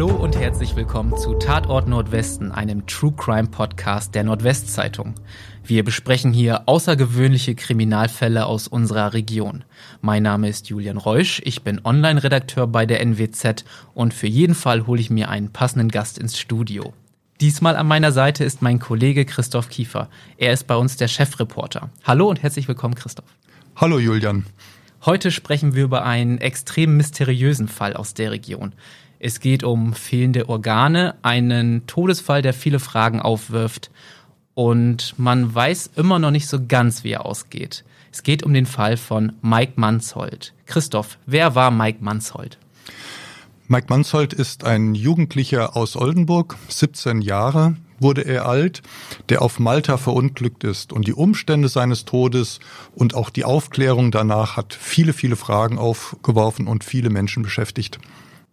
Hallo und herzlich willkommen zu Tatort Nordwesten, einem True Crime Podcast der Nordwestzeitung. Wir besprechen hier außergewöhnliche Kriminalfälle aus unserer Region. Mein Name ist Julian Reusch, ich bin Online-Redakteur bei der NWZ und für jeden Fall hole ich mir einen passenden Gast ins Studio. Diesmal an meiner Seite ist mein Kollege Christoph Kiefer. Er ist bei uns der Chefreporter. Hallo und herzlich willkommen, Christoph. Hallo Julian. Heute sprechen wir über einen extrem mysteriösen Fall aus der Region. Es geht um fehlende Organe, einen Todesfall, der viele Fragen aufwirft und man weiß immer noch nicht so ganz, wie er ausgeht. Es geht um den Fall von Mike Manshold. Christoph, wer war Mike Manshold? Mike Manshold ist ein Jugendlicher aus Oldenburg, 17 Jahre wurde er alt, der auf Malta verunglückt ist. Und die Umstände seines Todes und auch die Aufklärung danach hat viele, viele Fragen aufgeworfen und viele Menschen beschäftigt.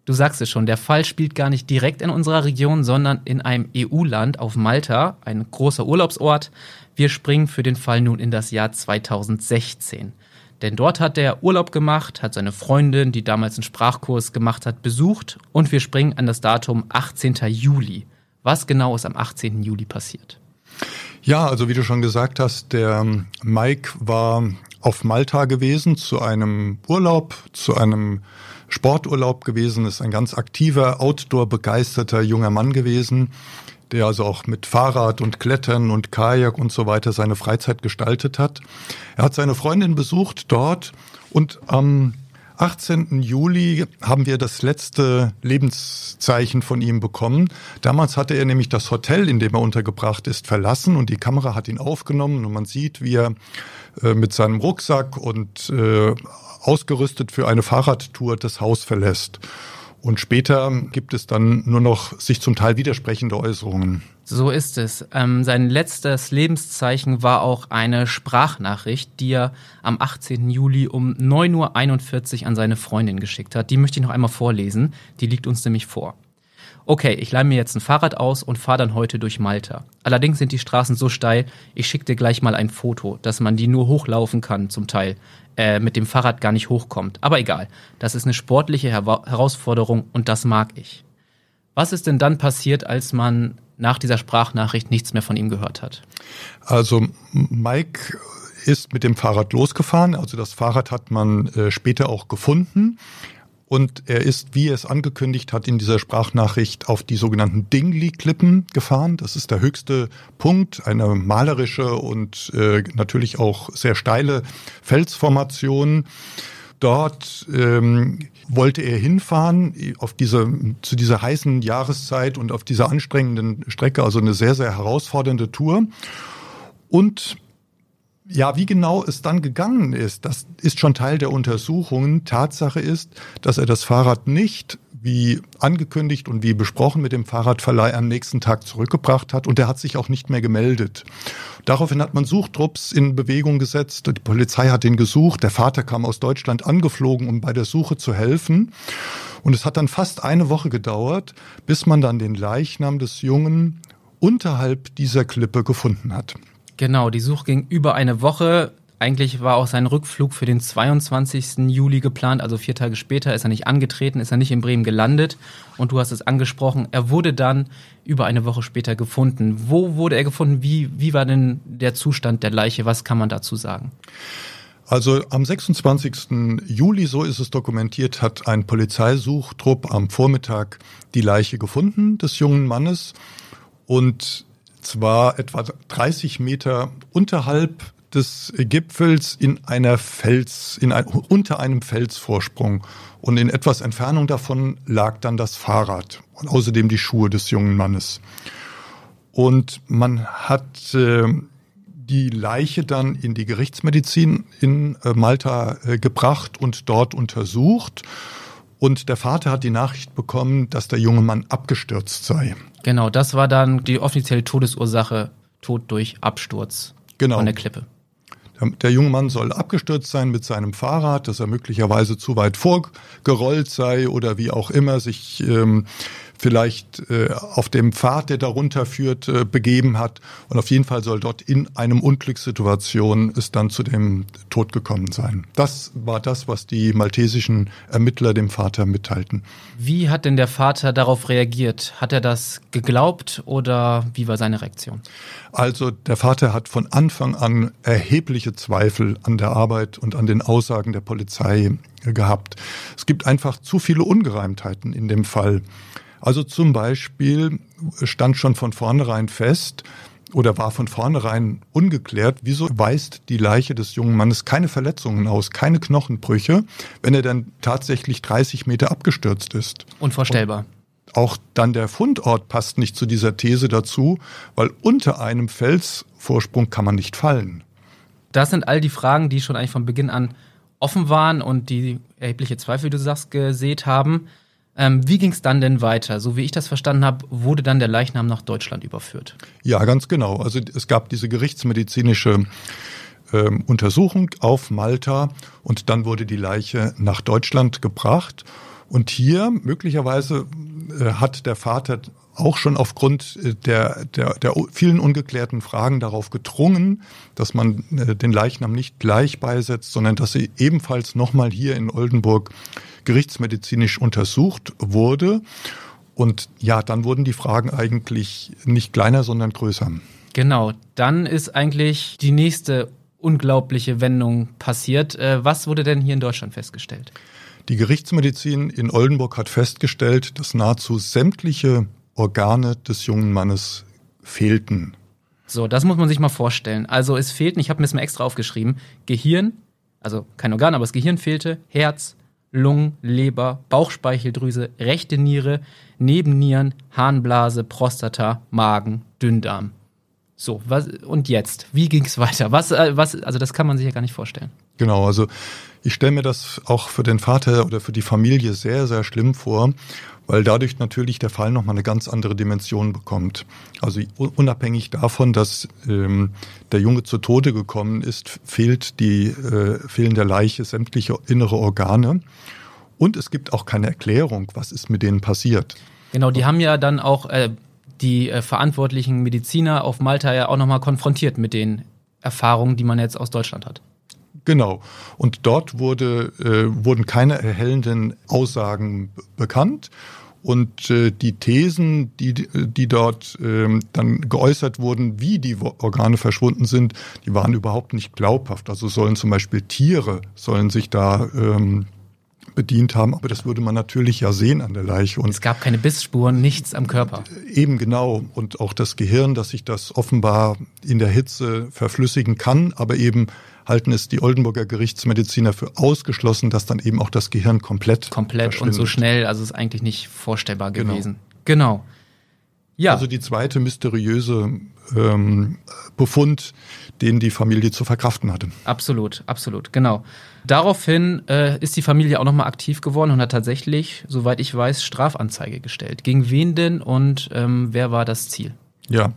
Du sagst es schon, der Fall spielt gar nicht direkt in unserer Region, sondern in einem EU-Land auf Malta, ein großer Urlaubsort. Wir springen für den Fall nun in das Jahr 2016. Denn dort hat er Urlaub gemacht, hat seine Freundin, die damals einen Sprachkurs gemacht hat, besucht und wir springen an das Datum 18. Juli. Was genau ist am 18. Juli passiert? Ja, also wie du schon gesagt hast, der Mike war auf Malta gewesen zu einem Urlaub, zu einem Sporturlaub gewesen, ist ein ganz aktiver, outdoor-begeisterter junger Mann gewesen, der also auch mit Fahrrad und Klettern und Kajak und so weiter seine Freizeit gestaltet hat. Er hat seine Freundin besucht dort und am 18. Juli haben wir das letzte Lebenszeichen von ihm bekommen. Damals hatte er nämlich das Hotel, in dem er untergebracht ist, verlassen und die Kamera hat ihn aufgenommen und man sieht, wie er äh, mit seinem Rucksack und äh, ausgerüstet für eine Fahrradtour das Haus verlässt. Und später gibt es dann nur noch sich zum Teil widersprechende Äußerungen. So ist es. Ähm, sein letztes Lebenszeichen war auch eine Sprachnachricht, die er am 18. Juli um 9.41 Uhr an seine Freundin geschickt hat. Die möchte ich noch einmal vorlesen. Die liegt uns nämlich vor. Okay, ich leih mir jetzt ein Fahrrad aus und fahre dann heute durch Malta. Allerdings sind die Straßen so steil, ich schicke dir gleich mal ein Foto, dass man die nur hochlaufen kann zum Teil äh, mit dem Fahrrad gar nicht hochkommt. Aber egal, das ist eine sportliche Her Herausforderung und das mag ich. Was ist denn dann passiert, als man nach dieser Sprachnachricht nichts mehr von ihm gehört hat? Also Mike ist mit dem Fahrrad losgefahren. Also das Fahrrad hat man äh, später auch gefunden. Und er ist, wie er es angekündigt hat, in dieser Sprachnachricht auf die sogenannten Dingley-Klippen gefahren. Das ist der höchste Punkt, eine malerische und äh, natürlich auch sehr steile Felsformation. Dort ähm, wollte er hinfahren auf diese, zu dieser heißen Jahreszeit und auf dieser anstrengenden Strecke, also eine sehr, sehr herausfordernde Tour. Und ja, wie genau es dann gegangen ist, das ist schon Teil der Untersuchungen. Tatsache ist, dass er das Fahrrad nicht wie angekündigt und wie besprochen mit dem Fahrradverleih am nächsten Tag zurückgebracht hat und er hat sich auch nicht mehr gemeldet. Daraufhin hat man Suchtrupps in Bewegung gesetzt. Die Polizei hat ihn gesucht. Der Vater kam aus Deutschland angeflogen, um bei der Suche zu helfen. Und es hat dann fast eine Woche gedauert, bis man dann den Leichnam des Jungen unterhalb dieser Klippe gefunden hat. Genau, die Suche ging über eine Woche. Eigentlich war auch sein Rückflug für den 22. Juli geplant, also vier Tage später ist er nicht angetreten, ist er nicht in Bremen gelandet. Und du hast es angesprochen, er wurde dann über eine Woche später gefunden. Wo wurde er gefunden? Wie, wie war denn der Zustand der Leiche? Was kann man dazu sagen? Also am 26. Juli, so ist es dokumentiert, hat ein Polizeisuchtrupp am Vormittag die Leiche gefunden des jungen Mannes. Und zwar etwa 30 Meter unterhalb des Gipfels in einer Fels, in ein, unter einem Felsvorsprung. Und in etwas Entfernung davon lag dann das Fahrrad und außerdem die Schuhe des jungen Mannes. Und man hat äh, die Leiche dann in die Gerichtsmedizin in äh, Malta äh, gebracht und dort untersucht. Und der Vater hat die Nachricht bekommen, dass der junge Mann abgestürzt sei. Genau, das war dann die offizielle Todesursache, Tod durch Absturz genau. von der Klippe. Der junge Mann soll abgestürzt sein mit seinem Fahrrad, dass er möglicherweise zu weit vorgerollt sei oder wie auch immer sich ähm, vielleicht äh, auf dem Pfad, der darunter führt, äh, begeben hat. Und auf jeden Fall soll dort in einem Unglückssituation es dann zu dem Tod gekommen sein. Das war das, was die maltesischen Ermittler dem Vater mitteilten. Wie hat denn der Vater darauf reagiert? Hat er das geglaubt oder wie war seine Reaktion? Also der Vater hat von Anfang an erhebliche Zweifel an der Arbeit und an den Aussagen der Polizei gehabt. Es gibt einfach zu viele Ungereimtheiten in dem Fall. Also zum Beispiel stand schon von vornherein fest, oder war von vornherein ungeklärt, wieso weist die Leiche des jungen Mannes keine Verletzungen aus, keine Knochenbrüche, wenn er dann tatsächlich 30 Meter abgestürzt ist. Unvorstellbar. Und auch dann der Fundort passt nicht zu dieser These dazu, weil unter einem Felsvorsprung kann man nicht fallen. Das sind all die Fragen, die schon eigentlich von Beginn an offen waren und die erhebliche Zweifel, wie du sagst, gesät haben. Ähm, wie ging es dann denn weiter? So wie ich das verstanden habe, wurde dann der Leichnam nach Deutschland überführt. Ja, ganz genau. Also es gab diese gerichtsmedizinische ähm, Untersuchung auf Malta und dann wurde die Leiche nach Deutschland gebracht. Und hier möglicherweise äh, hat der Vater auch schon aufgrund äh, der, der, der vielen ungeklärten Fragen darauf gedrungen, dass man äh, den Leichnam nicht gleich beisetzt, sondern dass sie ebenfalls nochmal hier in Oldenburg gerichtsmedizinisch untersucht wurde. Und ja, dann wurden die Fragen eigentlich nicht kleiner, sondern größer. Genau, dann ist eigentlich die nächste unglaubliche Wendung passiert. Äh, was wurde denn hier in Deutschland festgestellt? Die Gerichtsmedizin in Oldenburg hat festgestellt, dass nahezu sämtliche Organe des jungen Mannes fehlten. So, das muss man sich mal vorstellen. Also es fehlten, ich habe mir das mal extra aufgeschrieben, Gehirn, also kein Organ, aber das Gehirn fehlte, Herz, Lungen, Leber, Bauchspeicheldrüse, rechte Niere, Nebennieren, Harnblase, Prostata, Magen, Dünndarm. So, was, und jetzt? Wie ging es weiter? Was, äh, was, also das kann man sich ja gar nicht vorstellen. Genau, also ich stelle mir das auch für den Vater oder für die Familie sehr, sehr schlimm vor weil dadurch natürlich der Fall nochmal eine ganz andere Dimension bekommt. Also unabhängig davon, dass ähm, der Junge zu Tode gekommen ist, fehlt die äh, fehlen der Leiche sämtliche innere Organe und es gibt auch keine Erklärung, was ist mit denen passiert. Genau, die haben ja dann auch äh, die äh, verantwortlichen Mediziner auf Malta ja auch nochmal konfrontiert mit den Erfahrungen, die man jetzt aus Deutschland hat. Genau. Und dort wurde, äh, wurden keine erhellenden Aussagen bekannt. Und äh, die Thesen, die, die dort ähm, dann geäußert wurden, wie die Organe verschwunden sind, die waren überhaupt nicht glaubhaft. Also sollen zum Beispiel Tiere, sollen sich da ähm, bedient haben, aber das würde man natürlich ja sehen an der Leiche. Und es gab keine Bissspuren, nichts am Körper. Eben genau. Und auch das Gehirn, dass sich das offenbar in der Hitze verflüssigen kann, aber eben halten es die Oldenburger Gerichtsmediziner für ausgeschlossen, dass dann eben auch das Gehirn komplett komplett und so schnell, also ist eigentlich nicht vorstellbar genau. gewesen. Genau. Ja. Also die zweite mysteriöse ähm, Befund, den die Familie zu verkraften hatte. Absolut, absolut, genau. Daraufhin äh, ist die Familie auch nochmal aktiv geworden und hat tatsächlich, soweit ich weiß, Strafanzeige gestellt. Gegen wen denn und ähm, wer war das Ziel? Ja,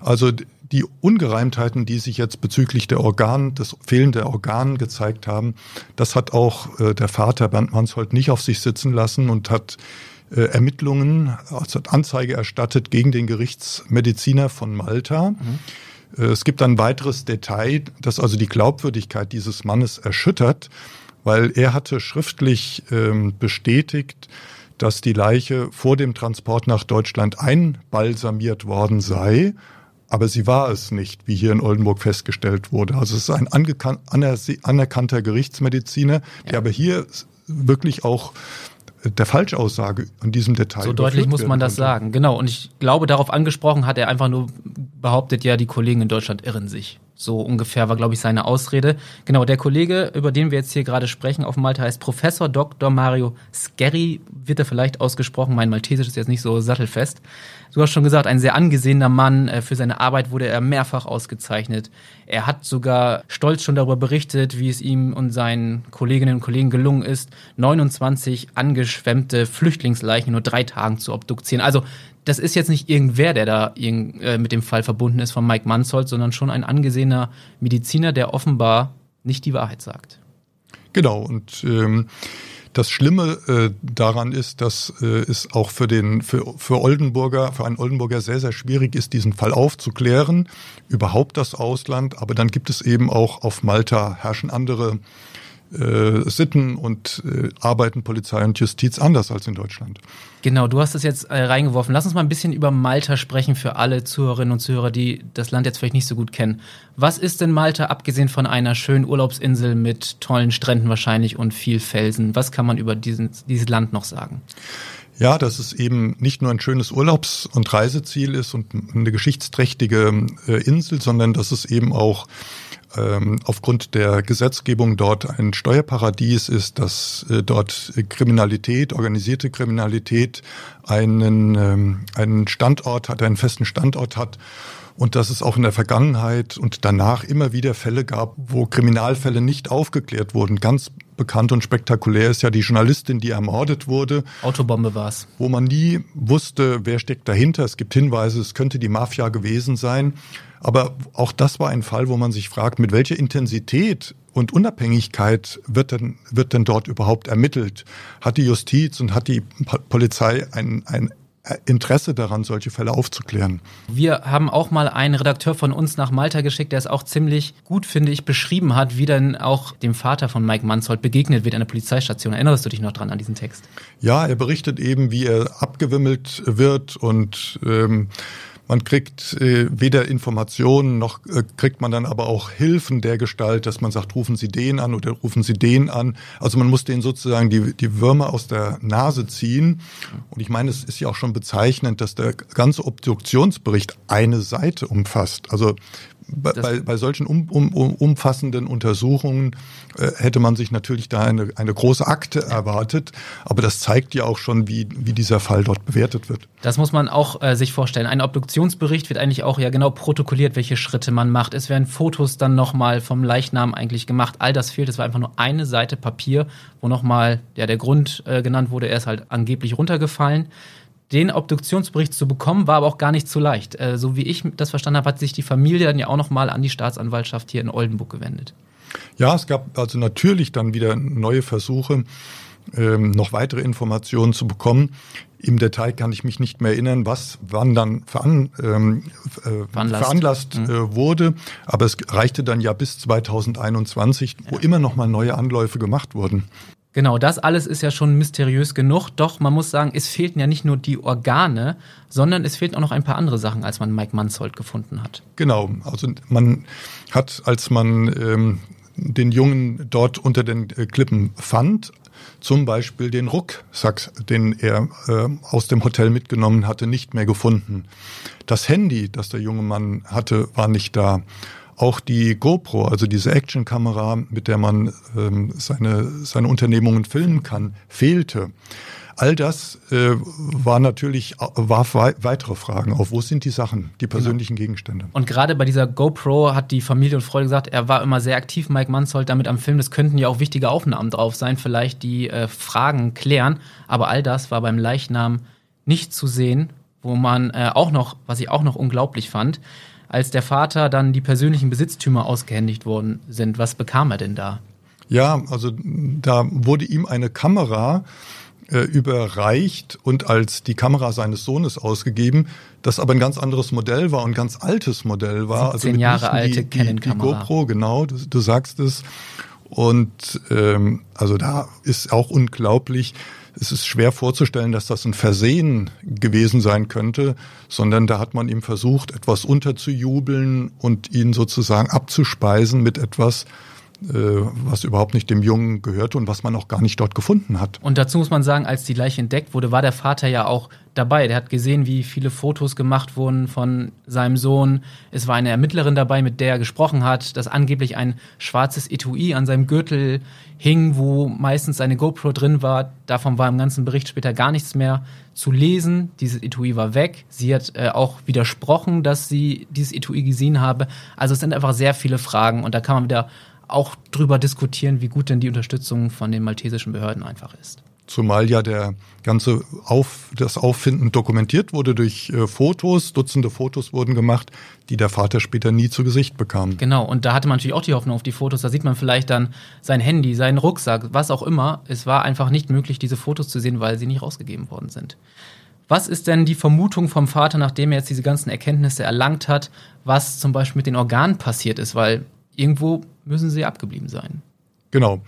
also die Ungereimtheiten, die sich jetzt bezüglich der Organ, des fehlenden Organen gezeigt haben, das hat auch äh, der Vater Bernd Manshold nicht auf sich sitzen lassen und hat Ermittlungen, also Anzeige erstattet gegen den Gerichtsmediziner von Malta. Mhm. Äh, es gibt ein weiteres Detail, das also die Glaubwürdigkeit dieses Mannes erschüttert, weil er hatte schriftlich ähm, bestätigt, dass die Leiche vor dem Transport nach Deutschland einbalsamiert worden sei aber sie war es nicht, wie hier in Oldenburg festgestellt wurde. Also es ist ein anerkannter Gerichtsmediziner, der ja. aber hier wirklich auch der Falschaussage an diesem Detail. So deutlich muss man das konnte. sagen, genau. Und ich glaube, darauf angesprochen hat er einfach nur behauptet, ja, die Kollegen in Deutschland irren sich. So ungefähr war, glaube ich, seine Ausrede. Genau, der Kollege, über den wir jetzt hier gerade sprechen auf Malta, heißt Professor Dr. Mario Skerry, wird er vielleicht ausgesprochen. Mein Maltesisch ist jetzt nicht so sattelfest. Du hast schon gesagt, ein sehr angesehener Mann. Äh, für seine Arbeit wurde er mehrfach ausgezeichnet. Er hat sogar stolz schon darüber berichtet, wie es ihm und seinen Kolleginnen und Kollegen gelungen ist, 29 angeschwemmte Flüchtlingsleichen in nur drei Tagen zu obduzieren. Also das ist jetzt nicht irgendwer, der da äh, mit dem Fall verbunden ist von Mike Mansold, sondern schon ein angesehener Mediziner, der offenbar nicht die Wahrheit sagt. Genau, und ähm, Das Schlimme äh, daran ist, dass äh, es auch für den für, für Oldenburger, für einen Oldenburger sehr, sehr schwierig ist, diesen Fall aufzuklären, überhaupt das Ausland, aber dann gibt es eben auch auf Malta herrschen andere äh, Sitten und äh, arbeiten Polizei und Justiz anders als in Deutschland. Genau, du hast es jetzt äh, reingeworfen. Lass uns mal ein bisschen über Malta sprechen für alle Zuhörerinnen und Zuhörer, die das Land jetzt vielleicht nicht so gut kennen. Was ist denn Malta, abgesehen von einer schönen Urlaubsinsel mit tollen Stränden wahrscheinlich und viel Felsen? Was kann man über diesen, dieses Land noch sagen? Ja, dass es eben nicht nur ein schönes Urlaubs- und Reiseziel ist und eine geschichtsträchtige äh, Insel, sondern dass es eben auch ähm, aufgrund der Gesetzgebung dort ein Steuerparadies ist, dass äh, dort Kriminalität, organisierte Kriminalität einen, ähm, einen Standort hat, einen festen Standort hat und dass es auch in der Vergangenheit und danach immer wieder Fälle gab, wo Kriminalfälle nicht aufgeklärt wurden. Ganz bekannt und spektakulär ist ja die Journalistin, die ermordet wurde. Autobombe war's. Wo man nie wusste, wer steckt dahinter. Es gibt Hinweise, es könnte die Mafia gewesen sein. Aber auch das war ein Fall, wo man sich fragt, mit welcher Intensität und Unabhängigkeit wird denn, wird denn dort überhaupt ermittelt? Hat die Justiz und hat die Polizei ein, ein Interesse daran, solche Fälle aufzuklären. Wir haben auch mal einen Redakteur von uns nach Malta geschickt, der es auch ziemlich gut, finde ich, beschrieben hat, wie dann auch dem Vater von Mike Manshold begegnet wird an der Polizeistation. Erinnerst du dich noch dran an diesen Text? Ja, er berichtet eben, wie er abgewimmelt wird und ähm, man kriegt äh, weder Informationen noch äh, kriegt man dann aber auch Hilfen der Gestalt, dass man sagt, rufen Sie den an oder rufen Sie den an. Also man muss denen sozusagen die, die Würmer aus der Nase ziehen. Und ich meine, es ist ja auch schon bezeichnend, dass der ganze Obduktionsbericht eine Seite umfasst. Also bei, bei, bei solchen um, um, umfassenden Untersuchungen äh, hätte man sich natürlich da eine, eine große Akte erwartet. Aber das zeigt ja auch schon, wie, wie dieser Fall dort bewertet wird. Das muss man auch äh, sich vorstellen. Ein Obduktionsbericht wird eigentlich auch ja genau protokolliert, welche Schritte man macht. Es werden Fotos dann nochmal vom Leichnam eigentlich gemacht. All das fehlt. Es war einfach nur eine Seite Papier, wo nochmal ja, der Grund äh, genannt wurde. Er ist halt angeblich runtergefallen. Den Obduktionsbericht zu bekommen, war aber auch gar nicht so leicht. Äh, so wie ich das verstanden habe, hat sich die Familie dann ja auch nochmal an die Staatsanwaltschaft hier in Oldenburg gewendet. Ja, es gab also natürlich dann wieder neue Versuche, ähm, noch weitere Informationen zu bekommen. Im Detail kann ich mich nicht mehr erinnern, was wann dann veran, ähm, äh, veranlasst, veranlasst mhm. äh, wurde. Aber es reichte dann ja bis 2021, wo ja. immer noch mal neue Anläufe gemacht wurden. Genau, das alles ist ja schon mysteriös genug. Doch man muss sagen, es fehlten ja nicht nur die Organe, sondern es fehlten auch noch ein paar andere Sachen, als man Mike Manshold gefunden hat. Genau, also man hat, als man ähm, den Jungen dort unter den äh, Klippen fand, zum Beispiel den Rucksack, den er äh, aus dem Hotel mitgenommen hatte, nicht mehr gefunden. Das Handy, das der junge Mann hatte, war nicht da. Auch die GoPro, also diese Actionkamera, mit der man ähm, seine, seine Unternehmungen filmen kann, fehlte. All das äh, war natürlich, warf weitere Fragen auf. Wo sind die Sachen, die genau. persönlichen genau. Gegenstände? Und gerade bei dieser GoPro hat die Familie und Freunde gesagt, er war immer sehr aktiv, Mike Manshold, damit am Film. Das könnten ja auch wichtige Aufnahmen drauf sein, vielleicht die äh, Fragen klären. Aber all das war beim Leichnam nicht zu sehen, wo man äh, auch noch, was ich auch noch unglaublich fand, als der Vater dann die persönlichen Besitztümer ausgehändigt worden sind. Was bekam er denn da? Ja, also da wurde ihm eine Kamera äh, überreicht und als die Kamera seines Sohnes ausgegeben, das aber ein ganz anderes Modell war und ein ganz altes Modell war. 17 also Jahre alte Canon-Kamera. Die GoPro, genau, du, du sagst es. Und ähm, also da ist auch unglaublich, es ist schwer vorzustellen, dass das ein Versehen gewesen sein könnte, sondern da hat man ihm versucht, etwas unterzujubeln und ihn sozusagen abzuspeisen mit etwas, was überhaupt nicht dem Jungen gehörte und was man auch gar nicht dort gefunden hat. Und dazu muss man sagen, als die Leiche entdeckt wurde, war der Vater ja auch dabei. Der hat gesehen, wie viele Fotos gemacht wurden von seinem Sohn. Es war eine Ermittlerin dabei, mit der er gesprochen hat, dass angeblich ein schwarzes Etui an seinem Gürtel hing, wo meistens seine GoPro drin war. Davon war im ganzen Bericht später gar nichts mehr zu lesen. Dieses Etui war weg. Sie hat äh, auch widersprochen, dass sie dieses Etui gesehen habe. Also es sind einfach sehr viele Fragen und da kann man wieder auch drüber diskutieren, wie gut denn die Unterstützung von den maltesischen Behörden einfach ist. zumal ja der ganze Auf, das Auffinden dokumentiert wurde durch äh, Fotos, Dutzende Fotos wurden gemacht, die der Vater später nie zu Gesicht bekam. Genau, und da hatte man natürlich auch die Hoffnung auf die Fotos. Da sieht man vielleicht dann sein Handy, seinen Rucksack, was auch immer. Es war einfach nicht möglich, diese Fotos zu sehen, weil sie nicht rausgegeben worden sind. Was ist denn die Vermutung vom Vater, nachdem er jetzt diese ganzen Erkenntnisse erlangt hat, was zum Beispiel mit den Organen passiert ist? Weil irgendwo müssen sie abgeblieben sein. Genau.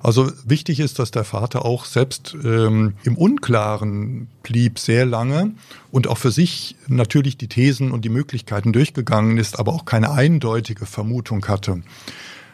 Also wichtig ist, dass der Vater auch selbst ähm, im Unklaren blieb sehr lange und auch für sich natürlich die Thesen und die Möglichkeiten durchgegangen ist, aber auch keine eindeutige Vermutung hatte.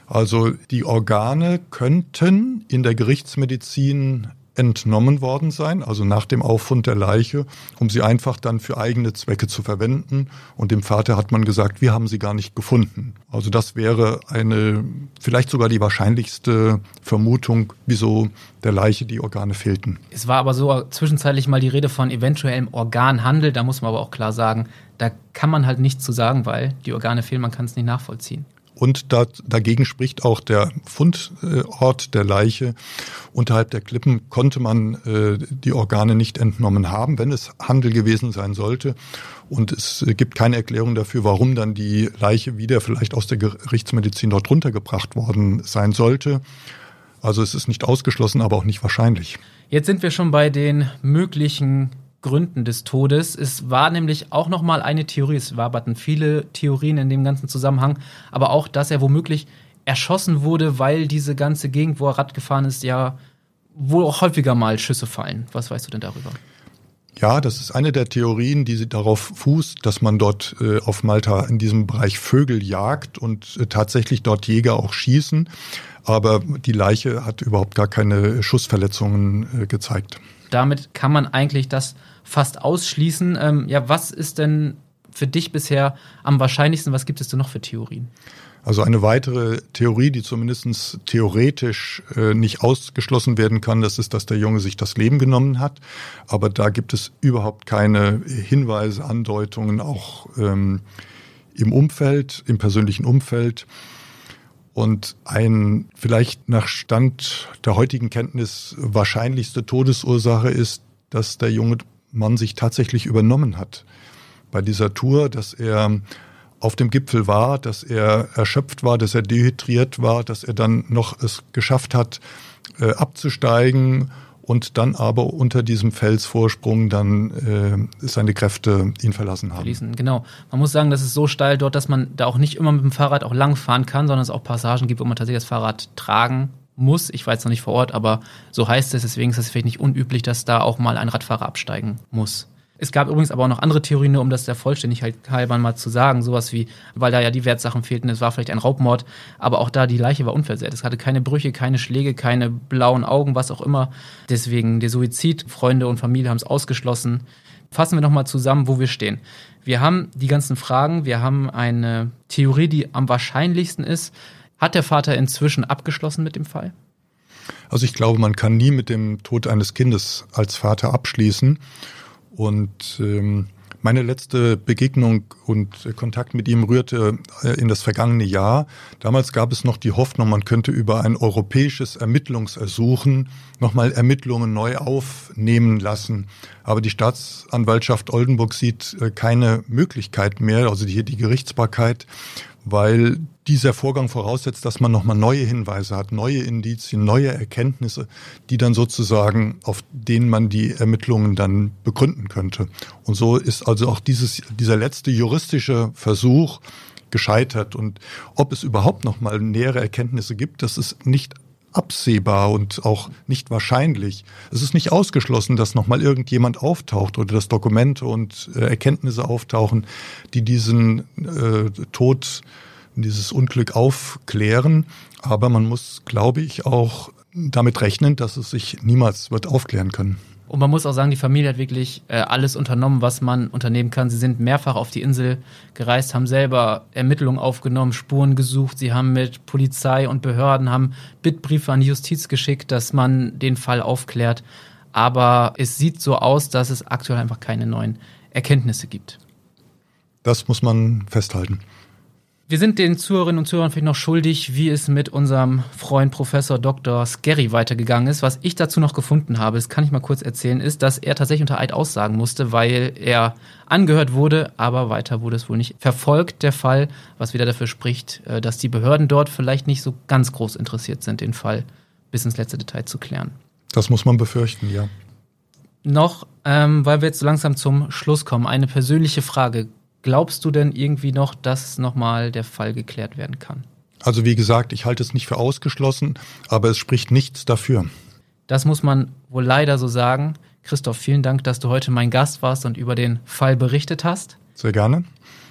Also die Organe könnten in der Gerichtsmedizin entnommen worden sein, also nach dem Auffund der Leiche, um sie einfach dann für eigene Zwecke zu verwenden. Und dem Vater hat man gesagt, wir haben sie gar nicht gefunden. Also das wäre eine, vielleicht sogar die wahrscheinlichste Vermutung, wieso der Leiche die Organe fehlten. Es war aber so zwischenzeitlich mal die Rede von eventuellem Organhandel. Da muss man aber auch klar sagen, da kann man halt nichts zu sagen, weil die Organe fehlen, man kann es nicht nachvollziehen. Und da, dagegen spricht auch der Fundort der Leiche. Unterhalb der Klippen konnte man äh, die Organe nicht entnommen haben, wenn es Handel gewesen sein sollte. Und es gibt keine Erklärung dafür, warum dann die Leiche wieder vielleicht aus der Gerichtsmedizin dort runtergebracht worden sein sollte. Also es ist nicht ausgeschlossen, aber auch nicht wahrscheinlich. Jetzt sind wir schon bei den möglichen Gründen des Todes. Es war nämlich auch noch mal eine Theorie, es waberten viele Theorien in dem ganzen Zusammenhang, aber auch, dass er womöglich erschossen wurde, weil diese ganze Gegend, wo er Rad gefahren ist, ja wohl auch häufiger mal Schüsse fallen. Was weißt du denn darüber? Ja, das ist eine der Theorien, die darauf fußt, dass man dort äh, auf Malta in diesem Bereich Vögel jagt und äh, tatsächlich dort Jäger auch schießen. Aber die Leiche hat überhaupt gar keine Schussverletzungen äh, gezeigt. Damit kann man eigentlich das fast ausschließen. Ähm, ja, was ist denn für dich bisher am wahrscheinlichsten? Was gibt es denn noch für Theorien? Also eine weitere Theorie, die zumindest theoretisch äh, nicht ausgeschlossen werden kann, das ist, dass der Junge sich das Leben genommen hat. Aber da gibt es überhaupt keine Hinweise, Andeutungen, auch ähm, im Umfeld, im persönlichen Umfeld. Und ein vielleicht nach Stand der heutigen Kenntnis wahrscheinlichste Todesursache ist, dass der junge Mann sich tatsächlich übernommen hat bei dieser Tour, dass er auf dem Gipfel war, dass er erschöpft war, dass er dehydriert war, dass er dann noch es geschafft hat, äh, abzusteigen und dann aber unter diesem Felsvorsprung dann äh, seine Kräfte ihn verlassen haben. Verließen, genau. Man muss sagen, das ist so steil dort, dass man da auch nicht immer mit dem Fahrrad auch lang fahren kann, sondern es auch Passagen gibt, wo man tatsächlich das Fahrrad tragen muss. Ich war jetzt noch nicht vor Ort, aber so heißt es. Deswegen ist es vielleicht nicht unüblich, dass da auch mal ein Radfahrer absteigen muss. Es gab übrigens aber auch noch andere Theorien, nur um das der Vollständigkeit halber mal zu sagen. Sowas wie, weil da ja die Wertsachen fehlten, es war vielleicht ein Raubmord, aber auch da die Leiche war unversehrt. Es hatte keine Brüche, keine Schläge, keine blauen Augen, was auch immer. Deswegen der Suizid, Freunde und Familie haben es ausgeschlossen. Fassen wir nochmal zusammen, wo wir stehen. Wir haben die ganzen Fragen, wir haben eine Theorie, die am wahrscheinlichsten ist. Hat der Vater inzwischen abgeschlossen mit dem Fall? Also ich glaube, man kann nie mit dem Tod eines Kindes als Vater abschließen. Und ähm, meine letzte Begegnung und Kontakt mit ihm rührte äh, in das vergangene Jahr. Damals gab es noch die Hoffnung, man könnte über ein europäisches Ermittlungsersuchen nochmal Ermittlungen neu aufnehmen lassen. Aber die Staatsanwaltschaft Oldenburg sieht äh, keine Möglichkeit mehr, also hier die Gerichtsbarkeit, weil dieser Vorgang voraussetzt, dass man nochmal neue Hinweise hat, neue Indizien, neue Erkenntnisse, die dann sozusagen, auf denen man die Ermittlungen dann begründen könnte. Und so ist also auch dieses, dieser letzte juristische Versuch gescheitert. Und ob es überhaupt nochmal nähere Erkenntnisse gibt, das ist nicht absehbar und auch nicht wahrscheinlich. Es ist nicht ausgeschlossen, dass nochmal irgendjemand auftaucht oder dass Dokumente und äh, Erkenntnisse auftauchen, die diesen äh, Tod dieses Unglück aufklären. Aber man muss, glaube ich, auch damit rechnen, dass es sich niemals wird aufklären können. Und man muss auch sagen, die Familie hat wirklich äh, alles unternommen, was man unternehmen kann. Sie sind mehrfach auf die Insel gereist, haben selber Ermittlungen aufgenommen, Spuren gesucht. Sie haben mit Polizei und Behörden, haben Bittbriefe an die Justiz geschickt, dass man den Fall aufklärt. Aber es sieht so aus, dass es aktuell einfach keine neuen Erkenntnisse gibt. Das muss man festhalten. Wir sind den Zuhörerinnen und Zuhörern vielleicht noch schuldig, wie es mit unserem Freund Professor Dr. Skerry weitergegangen ist. Was ich dazu noch gefunden habe, das kann ich mal kurz erzählen, ist, dass er tatsächlich unter Eid aussagen musste, weil er angehört wurde, aber weiter wurde es wohl nicht verfolgt, der Fall, was wieder dafür spricht, äh, dass die Behörden dort vielleicht nicht so ganz groß interessiert sind, den Fall bis ins letzte Detail zu klären. Das muss man befürchten, ja. Noch, ähm, weil wir jetzt so langsam zum Schluss kommen, eine persönliche Frage. Glaubst du denn irgendwie noch, dass nochmal der Fall geklärt werden kann? Also wie gesagt, ich halte es nicht für ausgeschlossen, aber es spricht nichts dafür. Das muss man wohl leider so sagen. Christoph, vielen Dank, dass du heute mein Gast warst und über den Fall berichtet hast. Sehr gerne.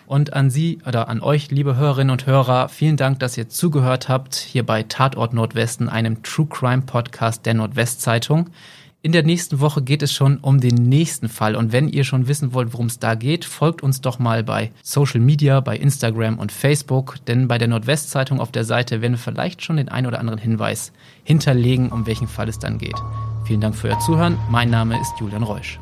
Und an Sie oder an euch, liebe Hörerinnen und Hörer, vielen Dank, dass ihr zugehört habt hier bei Tatort Nordwesten, einem True Crime Podcast der Nordwestzeitung. In der nächsten Woche geht es schon um den nächsten Fall. Und wenn ihr schon wissen wollt, worum es da geht, folgt uns doch mal bei Social Media, bei Instagram und Facebook. Denn bei der Nordwestzeitung auf der Seite werden wir vielleicht schon den einen oder anderen Hinweis hinterlegen, um welchen Fall es dann geht. Vielen Dank für euer Zuhören. Mein Name ist Julian Reusch.